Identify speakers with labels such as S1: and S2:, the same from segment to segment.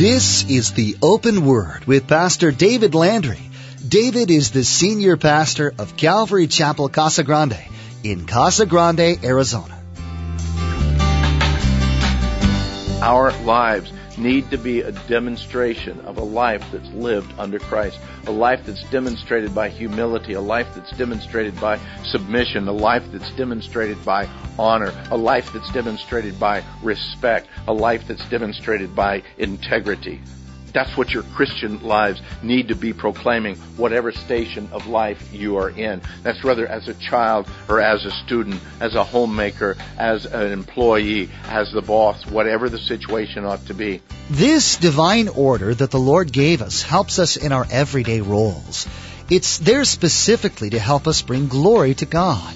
S1: This is the Open Word with Pastor David Landry. David is the senior pastor of Calvary Chapel Casa Grande in Casa Grande, Arizona.
S2: Our lives need to be a demonstration of a life that's lived under Christ, a life that's demonstrated by humility, a life that's demonstrated by submission, a life that's demonstrated by honor, a life that's demonstrated by respect, a life that's demonstrated by integrity. That's what your Christian lives need to be proclaiming, whatever station of life you are in. That's whether as a child or as a student, as a homemaker, as an employee, as the boss, whatever the situation ought to be.
S1: This divine order that the Lord gave us helps us in our everyday roles. It's there specifically to help us bring glory to God.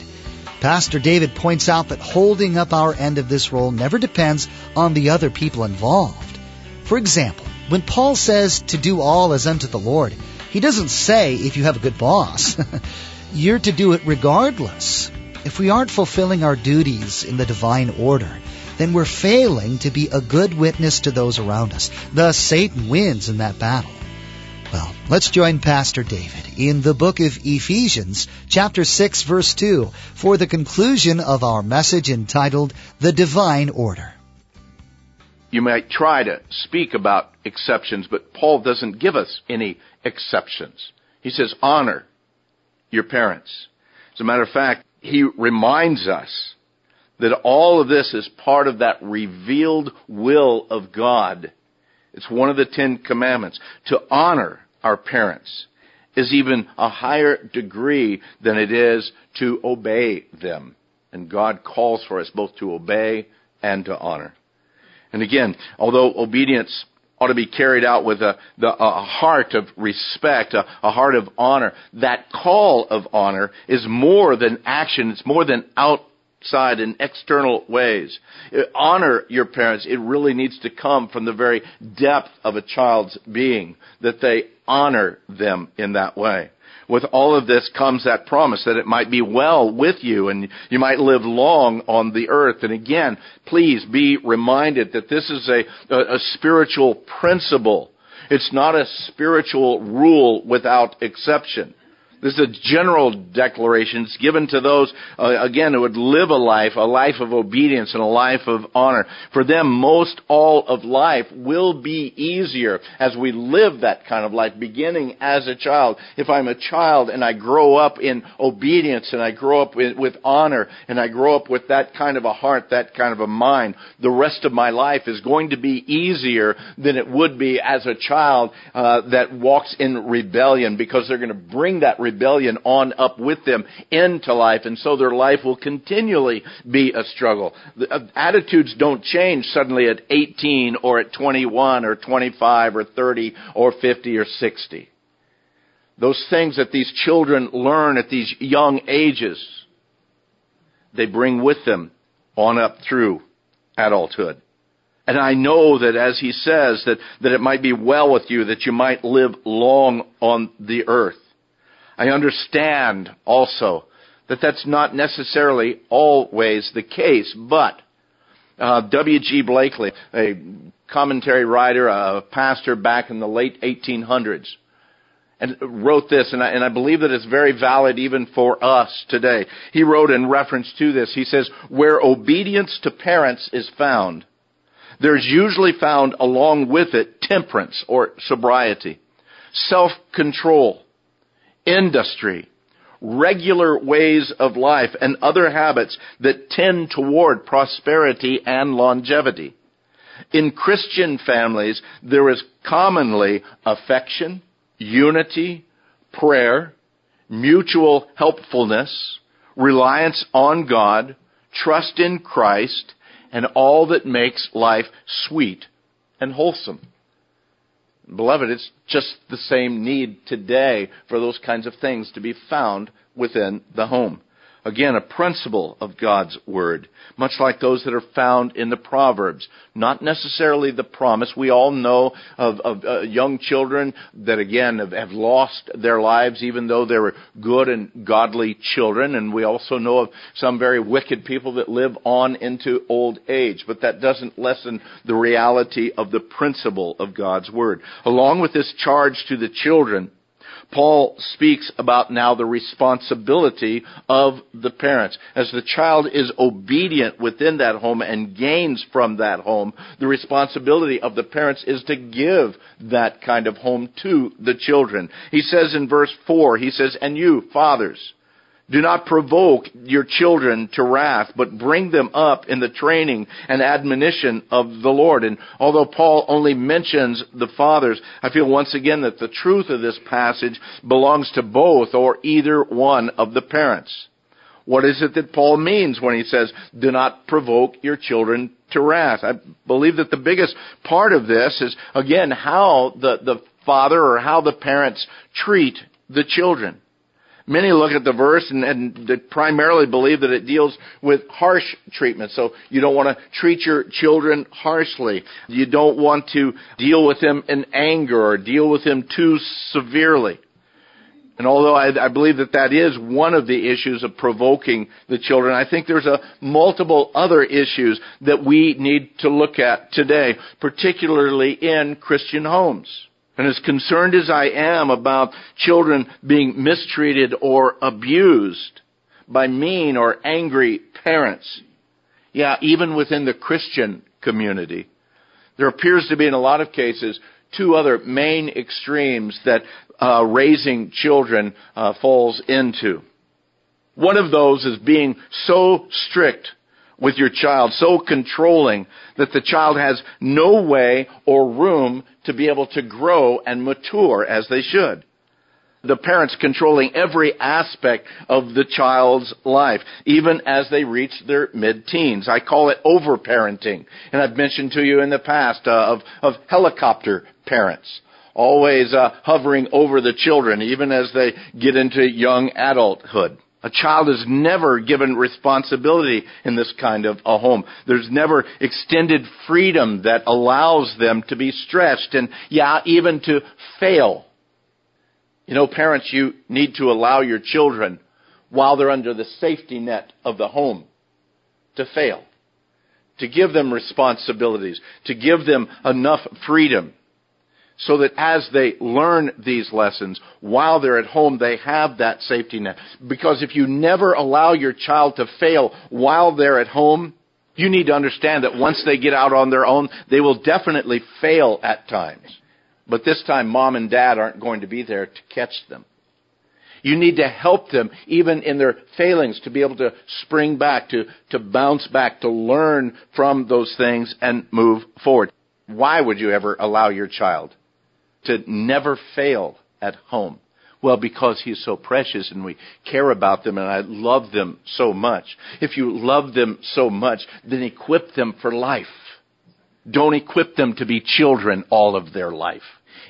S1: Pastor David points out that holding up our end of this role never depends on the other people involved. For example, when Paul says to do all as unto the Lord, he doesn't say if you have a good boss. You're to do it regardless. If we aren't fulfilling our duties in the divine order, then we're failing to be a good witness to those around us. Thus, Satan wins in that battle. Well, let's join Pastor David in the book of Ephesians, chapter 6, verse 2, for the conclusion of our message entitled The Divine Order.
S2: You might try to speak about exceptions, but Paul doesn't give us any exceptions. He says, honor your parents. As a matter of fact, he reminds us that all of this is part of that revealed will of God. It's one of the Ten Commandments. To honor our parents is even a higher degree than it is to obey them. And God calls for us both to obey and to honor. And again, although obedience ought to be carried out with a, the, a heart of respect, a, a heart of honor, that call of honor is more than action. It's more than outside and external ways. Uh, honor your parents. It really needs to come from the very depth of a child's being, that they honor them in that way with all of this comes that promise that it might be well with you and you might live long on the earth. And again, please be reminded that this is a, a, a spiritual principle. It's not a spiritual rule without exception. This is a general declaration. It's given to those, uh, again, who would live a life, a life of obedience and a life of honor. For them, most all of life will be easier as we live that kind of life, beginning as a child. If I'm a child and I grow up in obedience and I grow up with, honor and I grow up with that kind of a heart, that kind of a mind, the rest of my life is going to be easier than it would be as a child uh, that walks in rebellion because they're going to bring that rebellion rebellion on up with them into life, and so their life will continually be a struggle. The, uh, attitudes don't change suddenly at 18 or at 21 or 25 or 30 or 50 or 60. Those things that these children learn at these young ages, they bring with them on up through adulthood. And I know that as he says that, that it might be well with you, that you might live long on the earth. I understand also that that's not necessarily always the case, but uh, W.G. Blakely, a commentary writer, a pastor back in the late 1800s, and wrote this, and I, and I believe that it's very valid even for us today. He wrote in reference to this, he says, where obedience to parents is found, there's usually found along with it temperance or sobriety, self-control, industry, regular ways of life, and other habits that tend toward prosperity and longevity. In Christian families, there is commonly affection, unity, prayer, mutual helpfulness, reliance on God, trust in Christ, and all that makes life sweet and wholesome. Beloved, it's just the same need today for those kinds of things to be found within the home. Again, a principle of God's Word, much like those that are found in the Proverbs. Not necessarily the promise. We all know of, of uh, young children that again have, have lost their lives even though they were good and godly children. And we also know of some very wicked people that live on into old age. But that doesn't lessen the reality of the principle of God's Word. Along with this charge to the children, Paul speaks about now the responsibility of the parents. As the child is obedient within that home and gains from that home, the responsibility of the parents is to give that kind of home to the children. He says in verse 4, he says, And you, fathers, do not provoke your children to wrath, but bring them up in the training and admonition of the Lord. And although Paul only mentions the fathers, I feel once again that the truth of this passage belongs to both or either one of the parents. What is it that Paul means when he says, do not provoke your children to wrath? I believe that the biggest part of this is, again, how the, the father or how the parents treat the children. Many look at the verse and, and primarily believe that it deals with harsh treatment. So you don't want to treat your children harshly. You don't want to deal with them in anger or deal with them too severely. And although I, I, believe that that is one of the issues of provoking the children, I think there's a multiple other issues that we need to look at today, particularly in Christian homes. And as concerned as I am about children being mistreated or abused by mean or angry parents, yeah, even within the Christian community, there appears to be in a lot of cases two other main extremes that uh, raising children uh, falls into. One of those is being so strict with your child, so controlling that the child has no way or room to be able to grow and mature as they should. The parents controlling every aspect of the child's life, even as they reach their mid-teens. I call it overparenting. And I've mentioned to you in the past uh, of, of helicopter parents always uh, hovering over the children, even as they get into young adulthood. A child is never given responsibility in this kind of a home. There's never extended freedom that allows them to be stretched and, yeah, even to fail. You know, parents, you need to allow your children, while they're under the safety net of the home, to fail. To give them responsibilities. To give them enough freedom so that as they learn these lessons while they're at home, they have that safety net. Because if you never allow your child to fail while they're at home, you need to understand that once they get out on their own, they will definitely fail at times. But this time, mom and dad aren't going to be there to catch them. You need to help them, even in their failings, to be able to spring back, to, to bounce back, to learn from those things and move forward. Why would you ever allow your child to never fail at home? Well, because he's so precious and we care about them and I love them so much. If you love them so much, then equip them for life. Don't equip them to be children all of their life.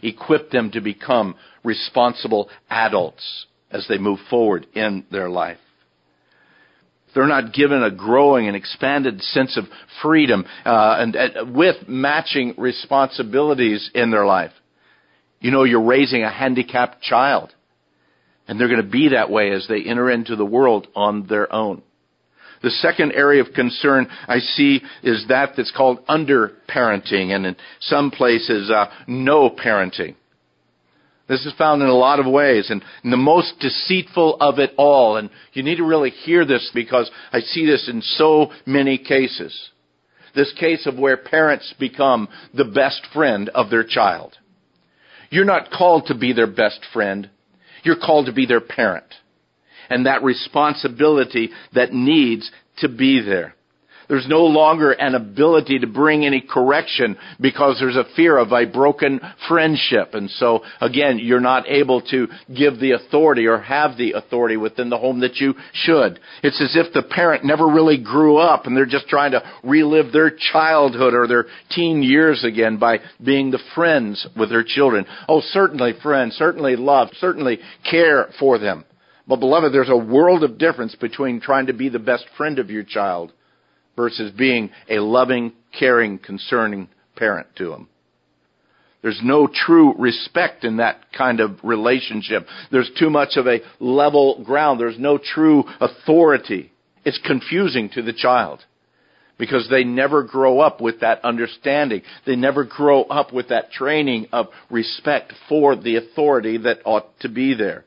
S2: Equip them to become responsible adults as they move forward in their life. They're not given a growing and expanded sense of freedom uh, and uh, with matching responsibilities in their life. You know, you're raising a handicapped child. And they're going to be that way as they enter into the world on their own. The second area of concern I see is that that's called under-parenting, and in some places, uh, no parenting. This is found in a lot of ways, and the most deceitful of it all, and you need to really hear this because I see this in so many cases. This case of where parents become the best friend of their child. You're not called to be their best friend. You're called to be their parent. And that responsibility that needs to be there. There's no longer an ability to bring any correction because there's a fear of a broken friendship. And so, again, you're not able to give the authority or have the authority within the home that you should. It's as if the parent never really grew up and they're just trying to relive their childhood or their teen years again by being the friends with their children. Oh, certainly friends, certainly love, certainly care for them. But beloved, there's a world of difference between trying to be the best friend of your child versus being a loving, caring, concerning parent to them. There's no true respect in that kind of relationship. There's too much of a level ground. There's no true authority. It's confusing to the child because they never grow up with that understanding. They never grow up with that training of respect for the authority that ought to be there.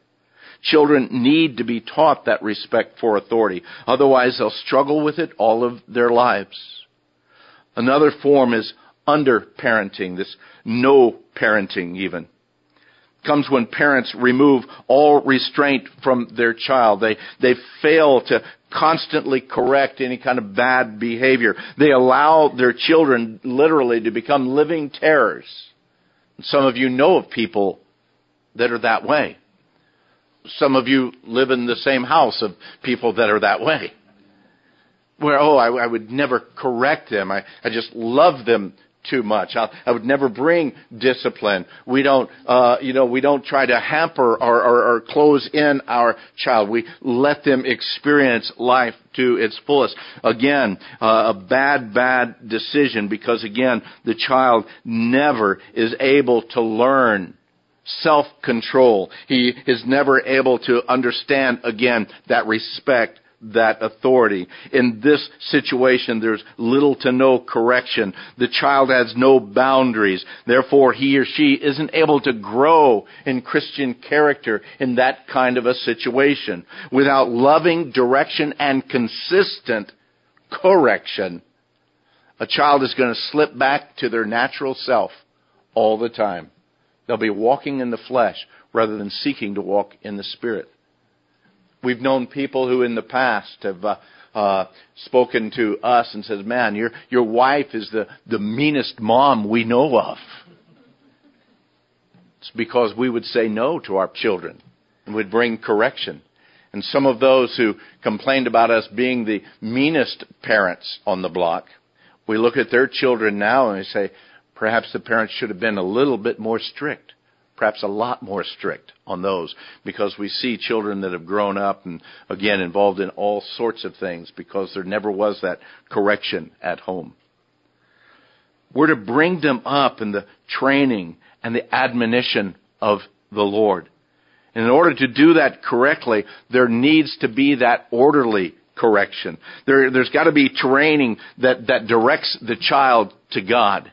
S2: Children need to be taught that respect for authority. Otherwise, they'll struggle with it all of their lives. Another form is under parenting, this no parenting even. Comes when parents remove all restraint from their child. They, they fail to constantly correct any kind of bad behavior. They allow their children literally to become living terrors. Some of you know of people that are that way. Some of you live in the same house of people that are that way. Where, oh, I, I would never correct them. I, I just love them too much. I, I would never bring discipline. We don't, uh, you know, we don't try to hamper or, or, or close in our child. We let them experience life to its fullest. Again, uh, a bad, bad decision because again, the child never is able to learn self-control. He is never able to understand again that respect that authority. In this situation, there's little to no correction. The child has no boundaries. Therefore, he or she isn't able to grow in Christian character in that kind of a situation. Without loving direction and consistent correction, a child is going to slip back to their natural self all the time. They'll be walking in the flesh rather than seeking to walk in the spirit. We've known people who in the past have uh, uh, spoken to us and says, "Man, your your wife is the the meanest mom we know of." It's because we would say no to our children and would bring correction. And some of those who complained about us being the meanest parents on the block, we look at their children now and we say, perhaps the parents should have been a little bit more strict perhaps a lot more strict on those because we see children that have grown up and again involved in all sorts of things because there never was that correction at home. We're to bring them up in the training and the admonition of the Lord. And in order to do that correctly, there needs to be that orderly correction. There, has got to be training that, that directs the child to God.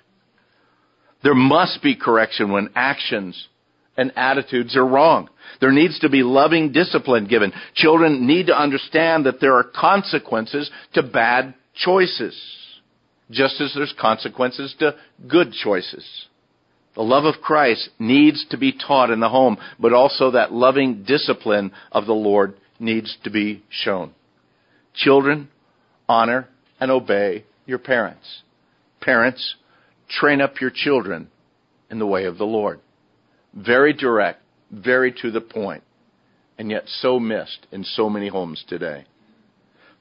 S2: There must be correction when actions and attitudes are wrong. There needs to be loving discipline given. Children need to understand that there are consequences to bad choices, just as there's consequences to good choices. The love of Christ needs to be taught in the home, but also that loving discipline of the Lord needs to be shown. Children, honor and obey your parents. Parents, train up your children in the way of the Lord. Very direct, very to the point, and yet so missed in so many homes today.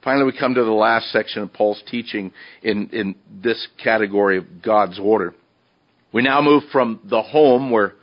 S2: Finally, we come to the last section of Paul's teaching in, in this category of God's order. We now move from the home where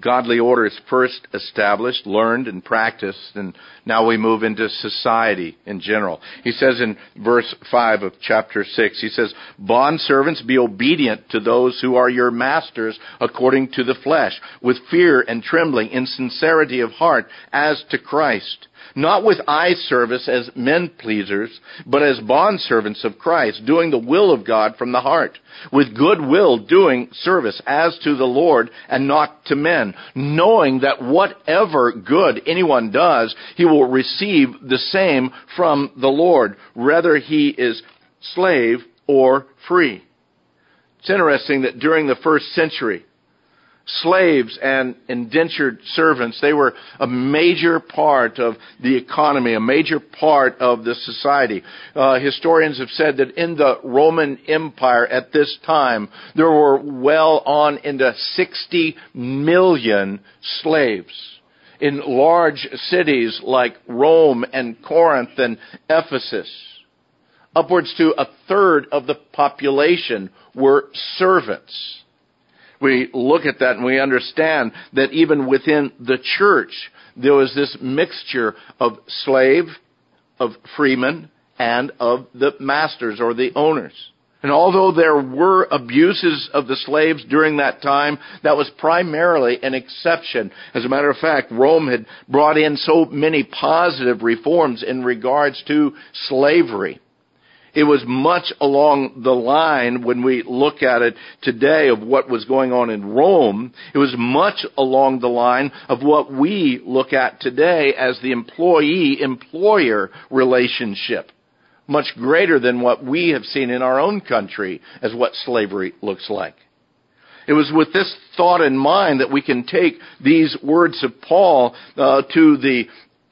S2: godly order is first established, learned, and practiced, and now we move into society in general. He says in verse 5 of chapter 6, he says, Bond servants, be obedient to those who are your masters according to the flesh, with fear and trembling, in sincerity of heart, as to Christ not with eye service as men pleasers, but as bondservants of Christ, doing the will of God from the heart, with good will doing service as to the Lord and not to men, knowing that whatever good anyone does, he will receive the same from the Lord, whether he is slave or free. It's interesting that during the first century, slaves and indentured servants, they were a major part of the economy, a major part of the society. Uh, historians have said that in the Roman Empire at this time, there were well on into 60 million slaves. In large cities like Rome and Corinth and Ephesus, upwards to a third of the population were servants we look at that and we understand that even within the church, there was this mixture of slave, of freeman, and of the masters or the owners. And although there were abuses of the slaves during that time, that was primarily an exception. As a matter of fact, Rome had brought in so many positive reforms in regards to slavery. It was much along the line when we look at it today of what was going on in Rome. It was much along the line of what we look at today as the employee-employer relationship much greater than what we have seen in our own country as what slavery looks like. It was with this thought in mind that we can take these words of Paul uh, to the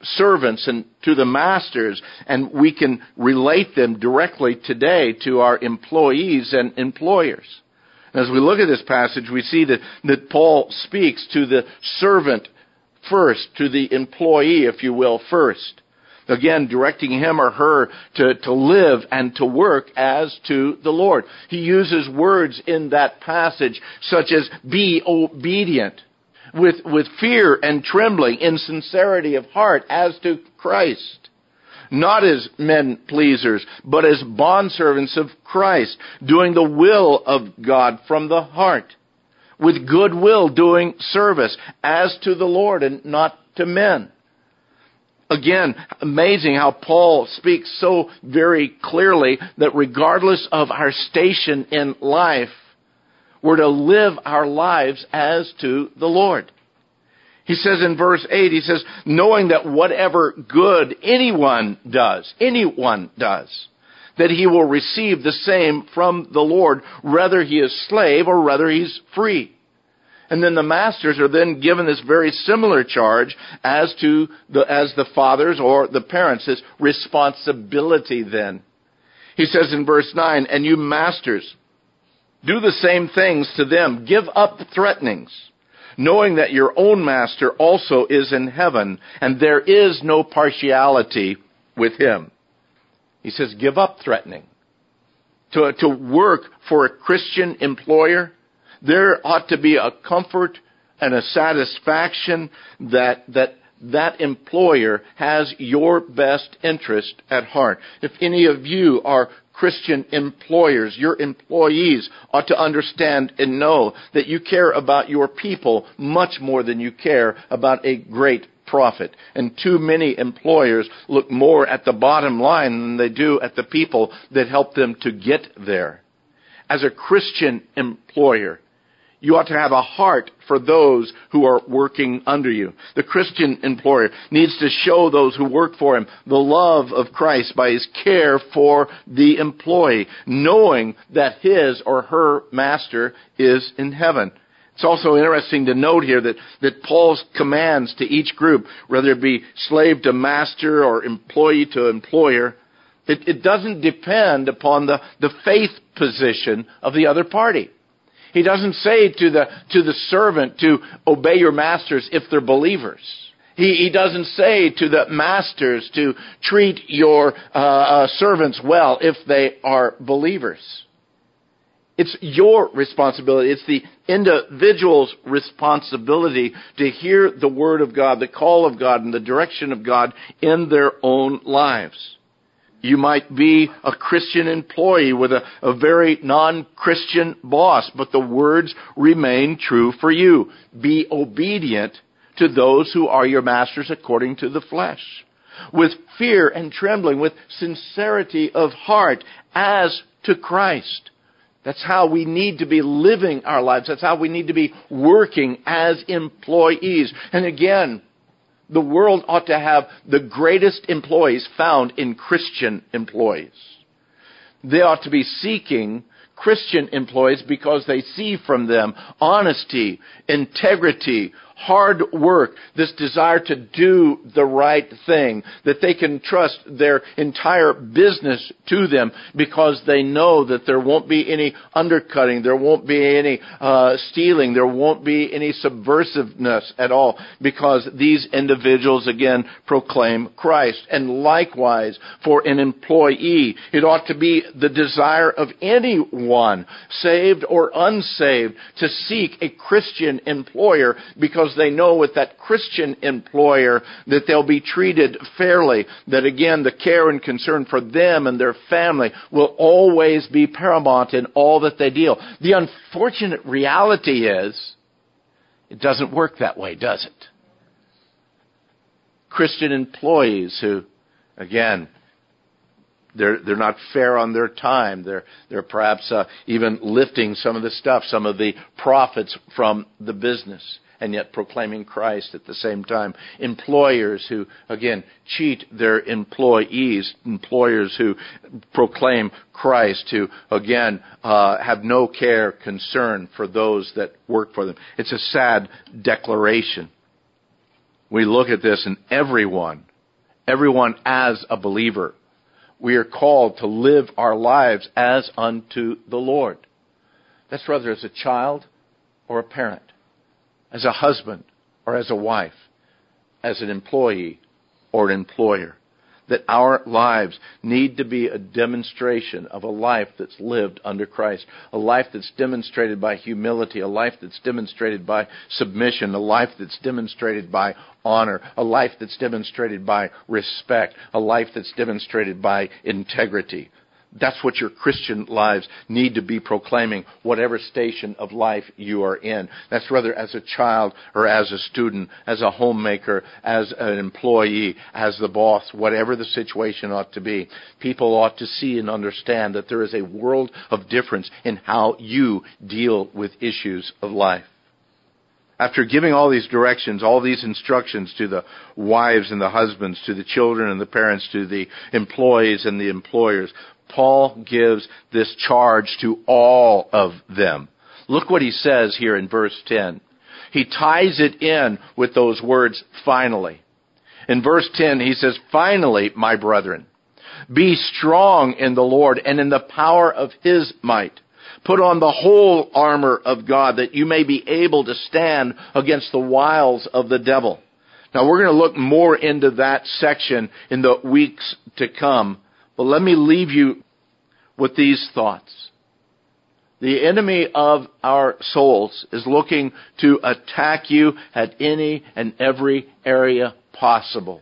S2: servants and to the masters, and we can relate them directly today to our employees and employers. As we look at this passage, we see that, that Paul speaks to the servant first, to the employee, if you will, first. Again, directing him or her to, to live and to work as to the Lord. He uses words in that passage such as be obedient with, with fear and trembling in sincerity of heart as to Christ. Not as men pleasers, but as bondservants of Christ, doing the will of God from the heart. With good will doing service as to the Lord and not to men again, amazing how Paul speaks so very clearly that regardless of our station in life, we're to live our lives as to the Lord. He says in verse 8, he says, knowing that whatever good anyone does, anyone does, that he will receive the same from the Lord, whether he is slave or whether he's free. And then the masters are then given this very similar charge as to the, as the fathers or the parents, this responsibility then. He says in verse 9, and you masters, do the same things to them. Give up threatenings, knowing that your own master also is in heaven, and there is no partiality with him. He says, give up threatening. To, to work for a Christian employer, there ought to be a comfort and a satisfaction that, that that employer has your best interest at heart. If any of you are Christian employers, your employees ought to understand and know that you care about your people much more than you care about a great profit. And too many employers look more at the bottom line than they do at the people that help them to get there. As a Christian employer, you ought to have a heart for those who are working under you. The Christian employer needs to show those who work for him the love of Christ by his care for the employee, knowing that his or her master is in heaven. It's also interesting to note here that, that Paul's commands to each group, whether it be slave to master or employee to employer, it, it doesn't depend upon the, the faith position of the other party. He doesn't say to the, to the servant to obey your masters if they're believers. He, he doesn't say to the masters to treat your uh, uh, servants well if they are believers. It's your responsibility. It's the individual's responsibility to hear the word of God, the call of God, and the direction of God in their own lives. You might be a Christian employee with a, a very non-Christian boss, but the words remain true for you. Be obedient to those who are your masters according to the flesh. With fear and trembling, with sincerity of heart, as to Christ. That's how we need to be living our lives. That's how we need to be working as employees. And again, the world ought to have the greatest employees found in Christian employees. They ought to be seeking Christian employees because they see from them honesty, integrity, hard work, this desire to do the right thing, that they can trust their entire business to them because they know that there won't be any undercutting, there won't be any uh, stealing, there won't be any subversiveness at all because these individuals again proclaim Christ. And likewise, for an employee, it ought to be the desire of anyone, saved or unsaved, to seek a Christian employer because they know with that Christian employer that they'll be treated fairly, that again the care and concern for them and their family will always be paramount in all that they deal. The unfortunate reality is, it doesn't work that way, does it? Christian employees who, again, they're they're not fair on their time. They're they're perhaps uh, even lifting some of the stuff, some of the profits from the business, and yet proclaiming Christ at the same time. Employers who again cheat their employees, employers who proclaim Christ, who again uh, have no care, concern for those that work for them. It's a sad declaration. We look at this, and everyone, everyone as a believer we are called to live our lives as unto the Lord. That's whether as a child or a parent, as a husband or as a wife, as an employee or an employer that our lives need to be a demonstration of a life that's lived under Christ, a life that's demonstrated by humility, a life that's demonstrated by submission, a life that's demonstrated by honor, a life that's demonstrated by respect, a life that's demonstrated by integrity. That's what your Christian lives need to be proclaiming, whatever station of life you are in. That's whether as a child or as a student, as a homemaker, as an employee, as the boss, whatever the situation ought to be. People ought to see and understand that there is a world of difference in how you deal with issues of life after giving all these directions, all these instructions to the wives and the husbands, to the children and the parents, to the employees and the employers, Paul gives this charge to all of them. Look what he says here in verse 10. He ties it in with those words, finally. In verse 10, he says, Finally, my brethren, be strong in the Lord and in the power of his might. Put on the whole armor of God that you may be able to stand against the wiles of the devil. Now we're going to look more into that section in the weeks to come. But let me leave you with these thoughts. The enemy of our souls is looking to attack you at any and every area possible.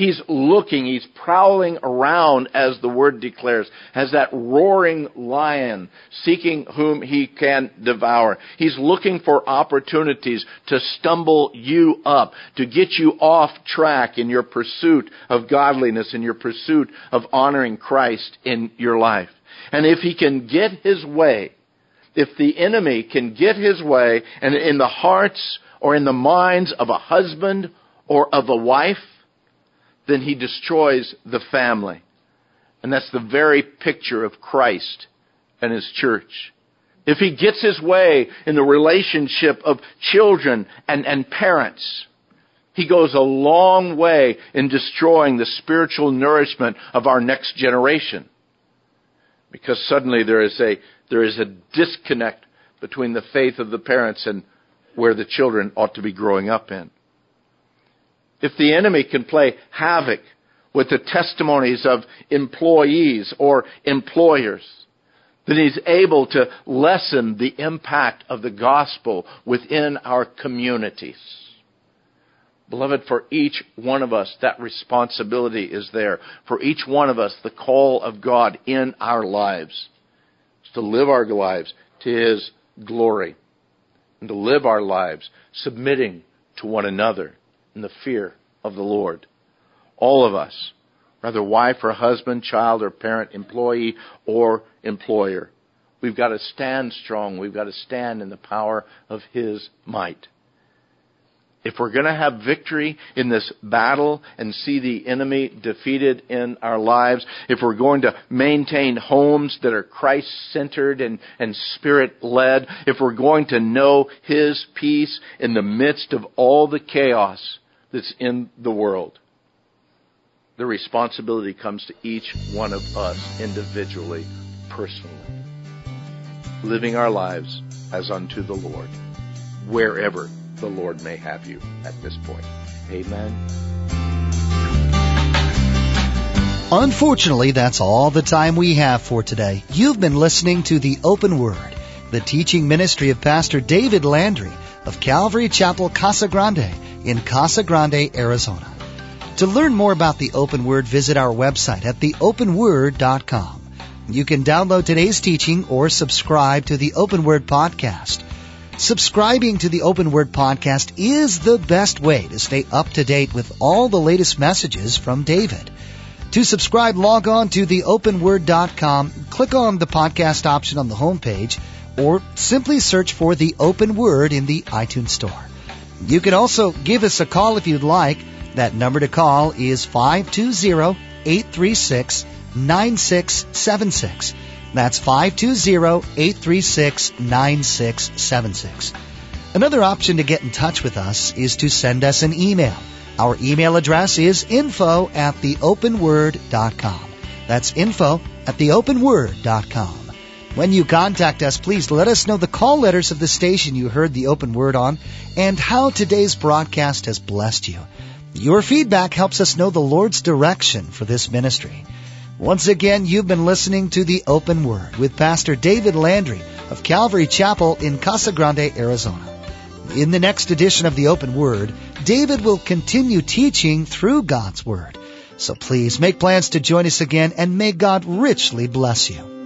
S2: He's looking, he's prowling around, as the word declares, as that roaring lion, seeking whom he can devour. He's looking for opportunities to stumble you up, to get you off track in your pursuit of godliness, in your pursuit of honoring Christ in your life. And if he can get his way, if the enemy can get his way, and in the hearts or in the minds of a husband or of a wife, then he destroys the family. And that's the very picture of Christ and his church. If he gets his way in the relationship of children and, and parents, he goes a long way in destroying the spiritual nourishment of our next generation. Because suddenly there is a, there is a disconnect between the faith of the parents and where the children ought to be growing up in if the enemy can play havoc with the testimonies of employees or employers, then he's able to lessen the impact of the gospel within our communities. Beloved, for each one of us, that responsibility is there. For each one of us, the call of God in our lives is to live our lives to His glory and to live our lives submitting to one another in the fear of the Lord. All of us, whether wife or husband, child or parent, employee or employer, we've got to stand strong. We've got to stand in the power of His might. If we're going to have victory in this battle and see the enemy defeated in our lives, if we're going to maintain homes that are Christ centered and, and spirit led, if we're going to know His peace in the midst of all the chaos that's in the world, the responsibility comes to each one of us individually, personally. Living our lives as unto the Lord, wherever the Lord may have you at this point. Amen.
S1: Unfortunately, that's all the time we have for today. You've been listening to the Open Word, the teaching ministry of Pastor David Landry of Calvary Chapel Casa Grande in Casa Grande, Arizona. To learn more about the Open Word, visit our website at theopenword.com. You can download today's teaching or subscribe to the Open Word podcast. Subscribing to the Open Word podcast is the best way to stay up to date with all the latest messages from David. To subscribe, log on to theopenword.com, click on the podcast option on the homepage, or simply search for the Open Word in the iTunes Store. You can also give us a call if you'd like. That number to call is 520 836 9676. That's 520-836-9676. Another option to get in touch with us is to send us an email. Our email address is info at theopenword.com. That's info at theopenword.com. When you contact us, please let us know the call letters of the station you heard the open word on and how today's broadcast has blessed you. Your feedback helps us know the Lord's direction for this ministry. Once again, you've been listening to The Open Word with Pastor David Landry of Calvary Chapel in Casa Grande, Arizona. In the next edition of The Open Word, David will continue teaching through God's Word. So please make plans to join us again and may God richly bless you.